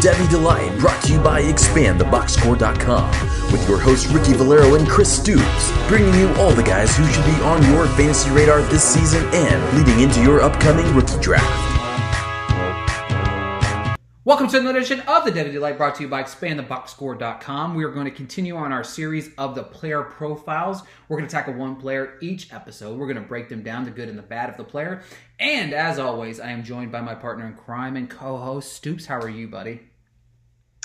Devy Delight, brought to you by ExpandTheBoxScore.com, with your hosts Ricky Valero and Chris Stoops, bringing you all the guys who should be on your fantasy radar this season and leading into your upcoming rookie draft. Welcome to another edition of the Devy Delight brought to you by ExpandTheBoxScore.com. We are going to continue on our series of the player profiles. We're going to tackle one player each episode. We're going to break them down, the good and the bad of the player. And as always, I am joined by my partner in crime and co-host Stoops. How are you, buddy?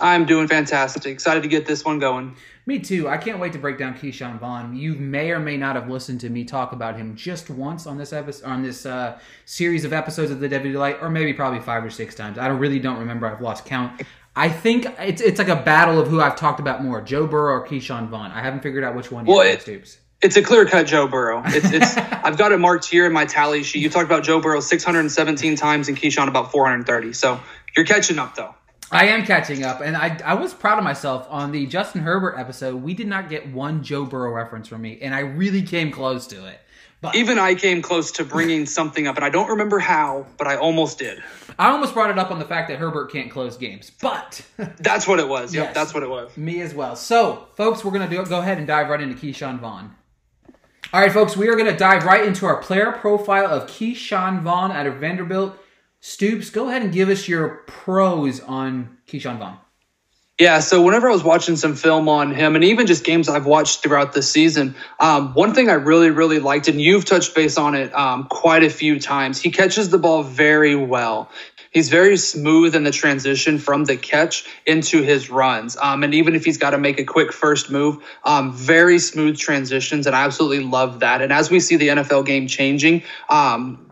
I'm doing fantastic. Excited to get this one going. Me too. I can't wait to break down Ke'Shawn Vaughn. You may or may not have listened to me talk about him just once on this episode, on this uh, series of episodes of the Devy Delight, or maybe probably five or six times. I don't really don't remember. I've lost count. I think it's it's like a battle of who I've talked about more, Joe Burrow or Ke'Shawn Vaughn. I haven't figured out which one. Well, yet, it- It's a clear cut Joe Burrow. It's, it's I've got it marked here in my tally sheet. You talked about Joe Burrow 617 times and Ke'Shawn about 430. So you're catching up though. I am catching up, and I I was proud of myself on the Justin Herbert episode. We did not get one Joe Burrow reference from me, and I really came close to it. But Even I came close to bringing something up, and I don't remember how, but I almost did. I almost brought it up on the fact that Herbert can't close games, but That's what it was. Yep, Yes. that's what it was. me as well. So, folks, we're gonna do go ahead and dive right into Ke'Shawn Vaughn. All right, folks, we are gonna dive right into our player profile of Ke'Shawn Vaughn out of Vanderbilt. Stoops, go ahead and give us your pros on Ke'Shawn Vaughn. Yeah, so whenever I was watching some film on him, and even just games I've watched throughout the season, um, one thing I really, really liked, and you've touched base on it um, quite a few times, he catches the ball very well. He's very smooth in the transition from the catch into his runs. Um, and even if he's got to make a quick first move, um, very smooth transitions. And I absolutely love that. And as we see the NFL game changing, um,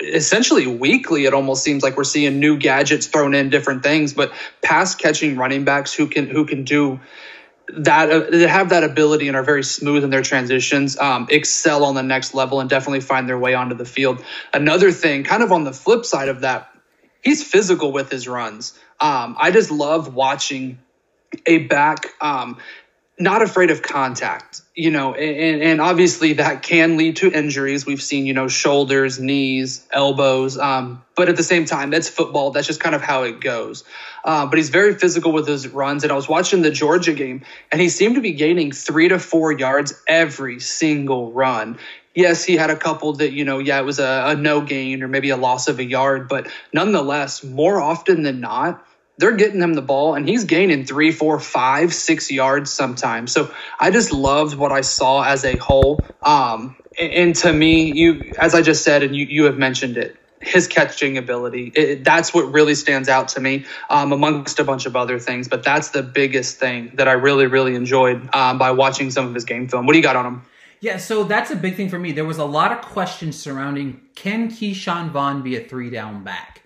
essentially weekly it almost seems like we're seeing new gadgets thrown in different things but pass catching running backs who can who can do that uh, have that ability and are very smooth in their transitions um, excel on the next level and definitely find their way onto the field. Another thing kind of on the flip side of that he's physical with his runs. Um, i just love watching a back um, not afraid of contact, you know, and, and obviously that can lead to injuries. We've seen, you know, shoulders, knees, elbows. Um, but at the same time, that's football. That's just kind of how it goes. Uh, but he's very physical with his runs. And I was watching the Georgia game, and he seemed to be gaining three to four yards every single run. Yes, he had a couple that, you know, yeah, it was a, a no gain or maybe a loss of a yard. But nonetheless, more often than not, they're getting him the ball and he's gaining three, four, five, six yards sometimes. So I just loved what I saw as a whole. Um, and, to me, you, as I just said, and you, you have mentioned it, his catching ability, it, that's what really stands out to me um, amongst a bunch of other things. But that's the biggest thing that I really, really enjoyed um, by watching some of his game film. What do you got on him? Yeah, so that's a big thing for me. There was a lot of questions surrounding can Ke'Shawn Vaughn be a three down back?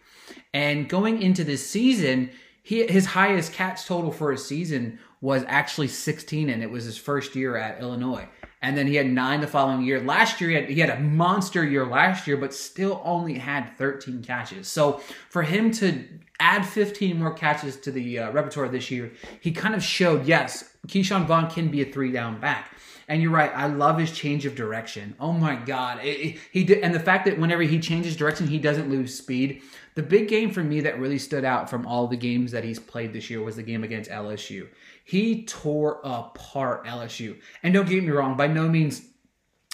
And going into this season, he his highest catch total for a season was actually 16, and it was his first year at Illinois. And then he had nine the following year. Last year, he had, he had a monster year last year, but still only had 13 catches. So for him to add 15 more catches to the uh, repertoire this year, he kind of showed yes, Ke'Shawn Vaughn can be a three down back. And you're right. I love his change of direction. Oh my god, It- it- he did, and the fact that whenever he changes direction, he doesn't lose speed. The big game for me that really stood out from all the games that he's played this year was the game against LSU. He tore apart LSU. And don't get me wrong, by no means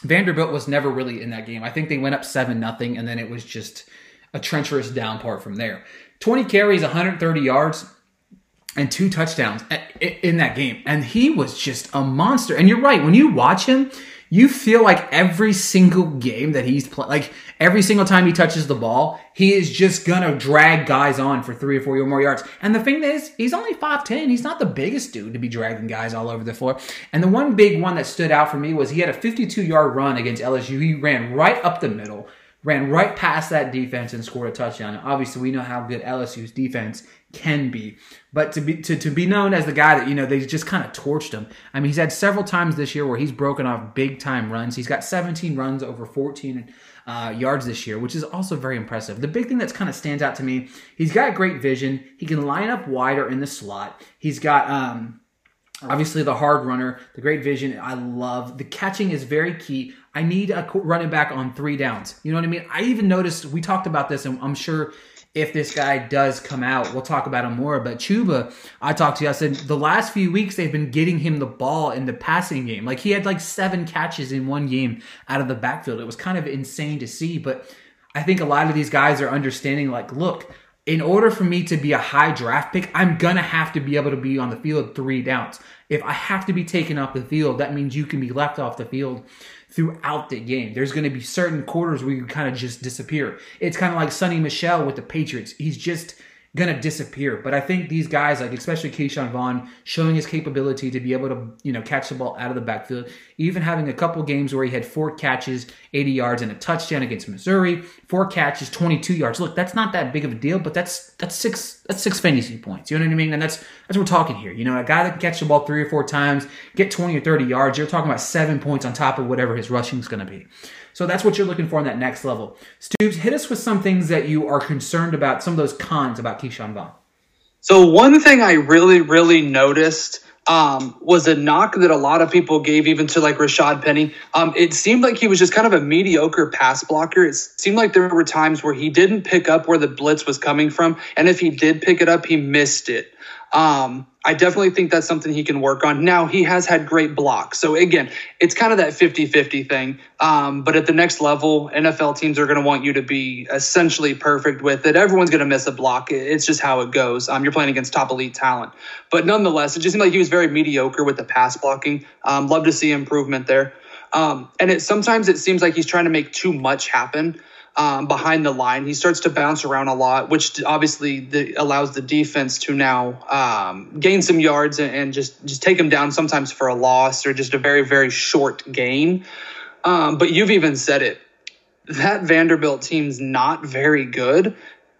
Vanderbilt was never really in that game. I think they went up seven nothing, and then it was just a treacherous downpour from there. 20 carries, 130 yards and two touchdowns in that game. And he was just a monster. And you're right, when you watch him, you feel like every single game that he's playing, like every single time he touches the ball, he is just gonna drag guys on for three or four or more yards. And the thing is, he's only 5'10. He's not the biggest dude to be dragging guys all over the floor. And the one big one that stood out for me was he had a 52 yard run against LSU. He ran right up the middle ran right past that defense and scored a touchdown. obviously, we know how good LSU's defense can be. But to be to, to be known as the guy that you know they just kind of torched him. I mean, he's had several times this year where he's broken off big time runs. He's got 17 runs over 14 uh, yards this year, which is also very impressive. The big thing that's kind of stands out to me, he's got great vision. He can line up wider in the slot. He's got um, obviously the hard runner, the great vision. I love the catching is very key. I need a running back on three downs. You know what I mean? I even noticed we talked about this, and I'm sure if this guy does come out, we'll talk about him more. But Chuba, I talked to you. I said the last few weeks they've been getting him the ball in the passing game. Like he had like seven catches in one game out of the backfield. It was kind of insane to see. But I think a lot of these guys are understanding. Like, look, in order for me to be a high draft pick, I'm gonna have to be able to be on the field three downs. If I have to be taken off the field, that means you can be left off the field throughout the game. There's to be certain quarters where you kind of just disappear. It's kind of like Sony Michel with the Patriots. He's just gonna disappear. But I think these guys, like especially Ke'Shawn Vaughn, showing his capability to be able to, you know, catch the ball out of the backfield, even having a couple games where he had four catches, 80 yards, and a touchdown against Missouri, four catches, 22 yards. Look, that's not that big of a deal, but that's that's six that's six fantasy points. You know what I mean? And that's that's what we're talking here. You know, a guy that can catch the ball three or four times, get 20 or 30 yards, you're talking about seven points on top of whatever his rushing is gonna be. So that's what you're looking for in that next level. Stoops, hit us with some things that you are concerned about, some of those cons about Ke'Shawn Vaughn. So one thing I really, really noticed um, was a knock that a lot of people gave even to like Rashad Penny. Um, it seemed like he was just kind of a mediocre pass blocker. It seemed like there were times where he didn't pick up where the blitz was coming from, and if he did pick it up, he missed it. Um, I definitely think that's something he can work on. Now, he has had great blocks. So, again, it's kind of that 50 50 thing. Um, but at the next level, NFL teams are going to want you to be essentially perfect with it. Everyone's going to miss a block. It's just how it goes. Um, you're playing against top elite talent. But nonetheless, it just seemed like he was very mediocre with the pass blocking. Um, love to see improvement there. Um, and it sometimes it seems like he's trying to make too much happen um, behind the line. He starts to bounce around a lot, which obviously the, allows the defense to now um, gain some yards and, and, just just take him down sometimes for a loss or just a very very short gain. Um, but you've even said it. That Vanderbilt team's not very good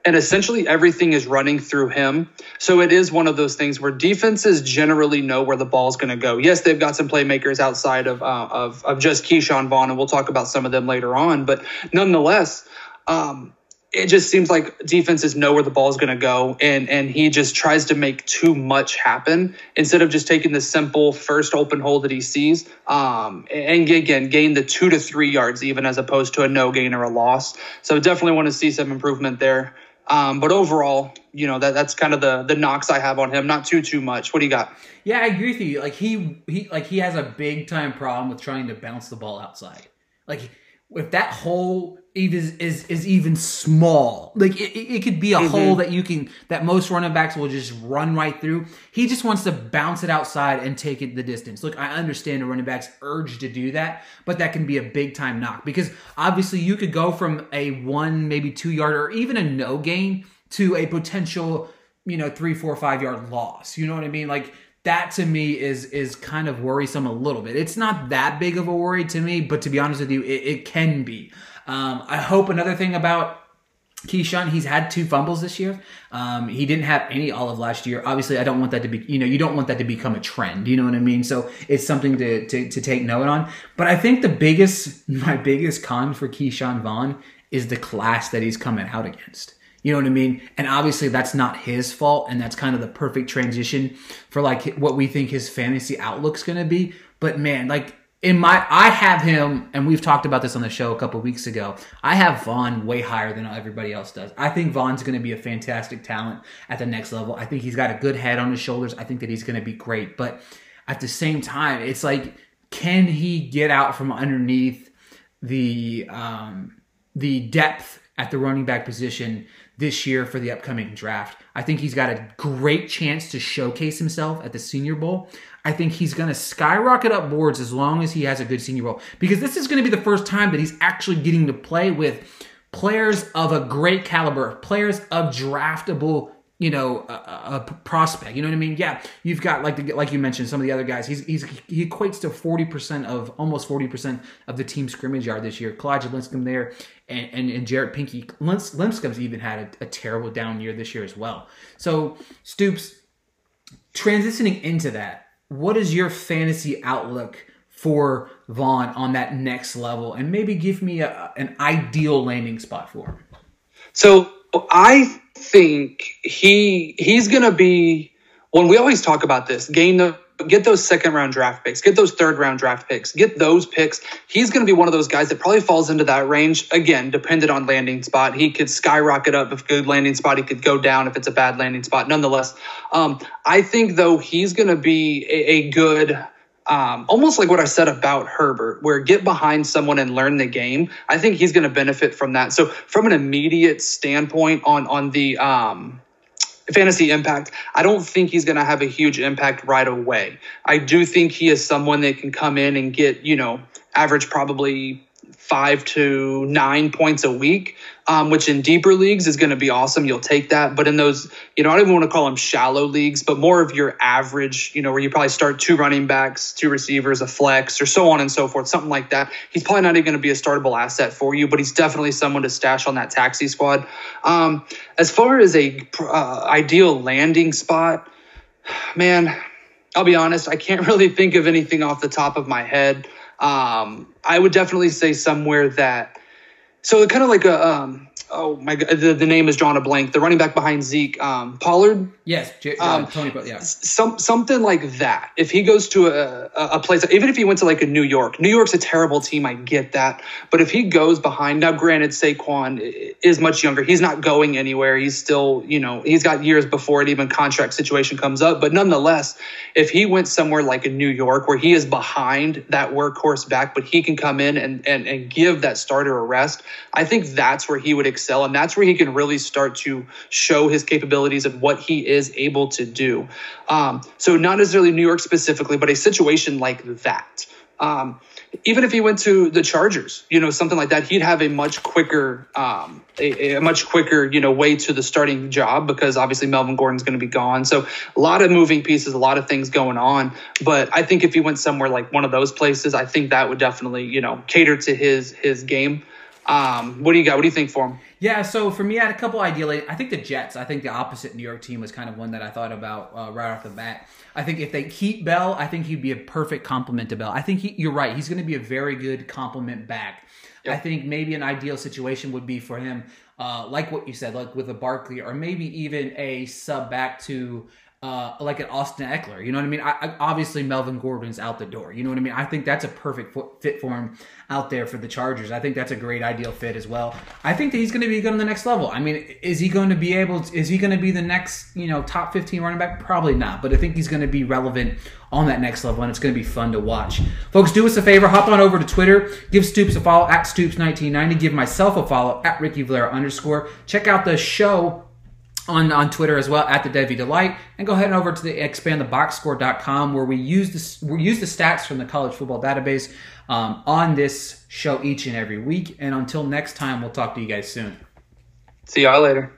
and essentially everything is running through him. So it is one of those things where defenses generally know where the ball is going to go. Yes, they've got some playmakers outside of, uh, of of just Ke'Shawn Vaughn, and we'll talk about some of them later on. But nonetheless, um, it just seems like defenses know where the ball is going to go, and and he just tries to make too much happen instead of just taking the simple first open hole that he sees, um, and again gain the two to three yards even as opposed to a no gain or a loss. So definitely want to see some improvement there. Um, but overall, you know that that's kind of the the knocks I have on him. Not too too much. What do you got? Yeah, I agree with you. Like he he like he has a big time problem with trying to bounce the ball outside. Like if that hole is is is even small. Like it, it could be a mm-hmm. hole that you can that most running backs will just run right through. He just wants to bounce it outside and take it the distance. Look, I understand a running back's urge to do that, but that can be a big time knock because obviously you could go from a one, maybe two yard or even a no gain to a potential, you know, three, four, five yard loss. You know what I mean? Like that to me is is kind of worrisome a little bit. It's not that big of a worry to me, but to be honest with you, it, it can be. Um, I hope another thing about Ke'Shawn, he's had two fumbles this year. Um, he didn't have any all of last year. Obviously, I don't want that to be, you know, you don't want that to become a trend. You know what I mean? So it's something to, to, to take note on. But I think the biggest, my biggest con for Ke'Shawn Vaughn is the class that he's coming out against. You know what I mean? And obviously that's not his fault. And that's kind of the perfect transition for like what we think his fantasy outlook's going to be. But man, like in my I have him, and we've talked about this on the show a couple weeks ago. I have Vaughn way higher than everybody else does. I think Vaughn's going to be a fantastic talent at the next level. I think he's got a good head on his shoulders. I think that he's going to be great. But at the same time, it's like, can he get out from underneath the um, the depth at the running back position this year for the upcoming draft. I think he's got a great chance to showcase himself at the Senior Bowl. I think he's going to skyrocket up boards as long as he has a good Senior Bowl because this is going to be the first time that he's actually getting to play with players of a great caliber, players of draftable you know, a, a, prospect. You know what I mean? Yeah, you've got like the, like you mentioned some of the other guys. He's, he's he equates to forty percent of almost forty percent of the team scrimmage yard this year. Kalija Lipscomb there, and and, and Jared Pinkney. Lipscomb's even had a, a terrible down year this year as well. So Stoops, transitioning into that, what is your fantasy outlook? For Vaughn on that next level, and maybe give me a, an ideal landing spot for him. So I think he he's going to be when we always talk about this, gain the get those second round draft picks, get those third round draft picks, get those picks. He's going to be one of those guys that probably falls into that range. Again, dependent on landing spot. He could skyrocket up if good landing spot. He could go down if it's a bad landing spot. Nonetheless, um, I think though he's going to be a, a good um, almost like what I said about Herbert, where get behind someone and learn the game. I think he's going to benefit from that. So from an immediate standpoint on on the um, fantasy impact, I don't think he's going to have a huge impact right away. I do think he is someone that can come in and get you know average probably five to nine points a week, um, which in deeper leagues is going to be awesome. You'll take that. But in those, you know, I don't even want to call them shallow leagues, but more of your average, you know, where you probably start two running backs, two receivers, a flex, or so on and so forth, something like that. He's probably not even going to be a startable asset for you, but he's definitely someone to stash on that taxi squad. Um, as far as a uh, ideal landing spot, man, I'll be honest, I can't really think of anything off the top of my head. Um, I would definitely say somewhere that so kind of like a um, oh my god, the, the name is drawn a blank. The running back behind Zeke, um, Pollard. Yes, J- uh, um, Tony. But yeah, some something like that. If he goes to a, a place, even if he went to like a New York, New York's a terrible team. I get that, but if he goes behind, now granted, Saquon is much younger. He's not going anywhere. He's still, you know, he's got years before it even contract situation comes up. But nonetheless, if he went somewhere like in New York where he is behind that workhorse back, but he can come in and and, and give that starter a rest, I think that's where he would excel, and that's where he can really start to show his capabilities of what he is able to do. Um, so not necessarily New York specifically, but a situation like that. Um, even if he went to the Chargers, you know, something like that, he'd have a much quicker, um, a, a, much quicker, you know, way to the starting job because obviously Melvin Gordon's going to be gone. So a lot of moving pieces, a lot of things going on. But I think if he went somewhere like one of those places, I think that would definitely, you know, cater to his his game. Um, what do you got? What do you think for him? Yeah, so for me, I had a couple ideal. I think the Jets. I think the opposite New York team was kind of one that I thought about uh, right off the bat. I think if they keep Bell, I think he'd be a perfect complement to Bell. I think he, you're right. He's going to be a very good complement back. Yep. I think maybe an ideal situation would be for him, uh, like what you said, like with a Barkley, or maybe even a sub back to uh, like an Austin Ekeler. You know what I mean? I, I, obviously, Melvin Gordon's out the door. You know what I mean? I think that's a perfect fit for him out there for the Chargers. I think that's a great ideal fit as well. I think that he's going to be good on the next level. I mean, is he going to be able? To, is he going to be the next you know top fifteen running back? Probably not. But I think he's going to be relevant on that next level, and it's going to be fun to watch. Folks, do us a favor, hop on over to Twitter, give Stoops a follow at Stoops1990, give myself a follow at Ricky Valero underscore. Check out the show on, on Twitter as well at the Devy Delight, and go ahead and over to the expandtheboxscore.com where we use this we use the stats from the college football database um, on this show each and every week. And until next time, we'll talk to you guys soon. See y'all later.